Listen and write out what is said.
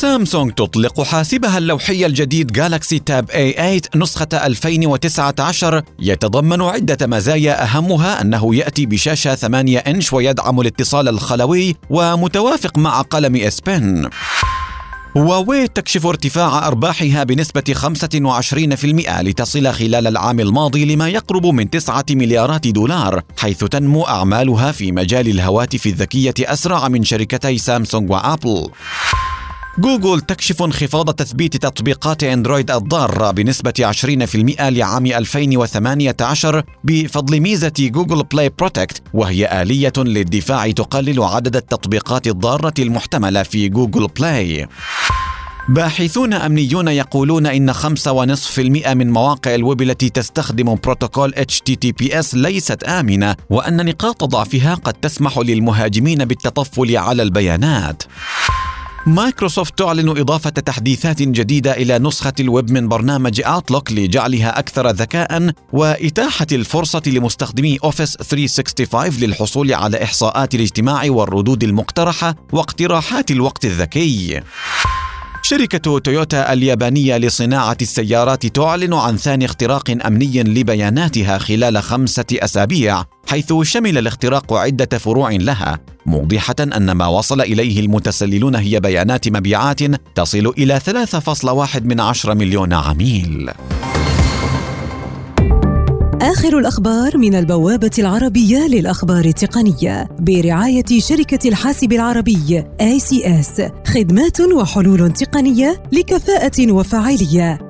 سامسونج تطلق حاسبها اللوحي الجديد جالاكسي تاب A8 نسخة 2019 يتضمن عدة مزايا. أهمها أنه يأتي بشاشة 8 إنش ويدعم الاتصال الخلوي ومتوافق مع قلم اس بن هواوي تكشف ارتفاع أرباحها بنسبة 25% لتصل خلال العام الماضي لما يقرب من 9 مليارات دولار حيث تنمو أعمالها في مجال الهواتف الذكية أسرع من شركتي سامسونج وآبل. جوجل تكشف انخفاض تثبيت تطبيقات أندرويد الضارة بنسبة 20% لعام 2018 بفضل ميزة جوجل بلاي بروتكت وهي آلية للدفاع تقلل عدد التطبيقات الضارة المحتملة في جوجل بلاي. باحثون أمنيون يقولون إن 5.5% من مواقع الويب التي تستخدم بروتوكول HTTPS ليست آمنة وأن نقاط ضعفها قد تسمح للمهاجمين بالتطفل على البيانات. مايكروسوفت تعلن إضافة تحديثات جديدة إلى نسخة الويب من برنامج أوتلوك لجعلها أكثر ذكاء وإتاحة الفرصة لمستخدمي أوفيس 365 للحصول على إحصاءات الاجتماع والردود المقترحة واقتراحات الوقت الذكي. شركة تويوتا اليابانية لصناعة السيارات تعلن عن ثاني اختراق أمني لبياناتها خلال خمسة أسابيع حيث شمل الاختراق عدة فروع لها موضحة أن ما وصل إليه المتسللون هي بيانات مبيعات تصل إلى 3.1 من عشر مليون عميل. آخر الأخبار من البوابة العربية للأخبار التقنية برعاية شركة الحاسب العربي ACS خدمات وحلول تقنية لكفاءة وفاعلية.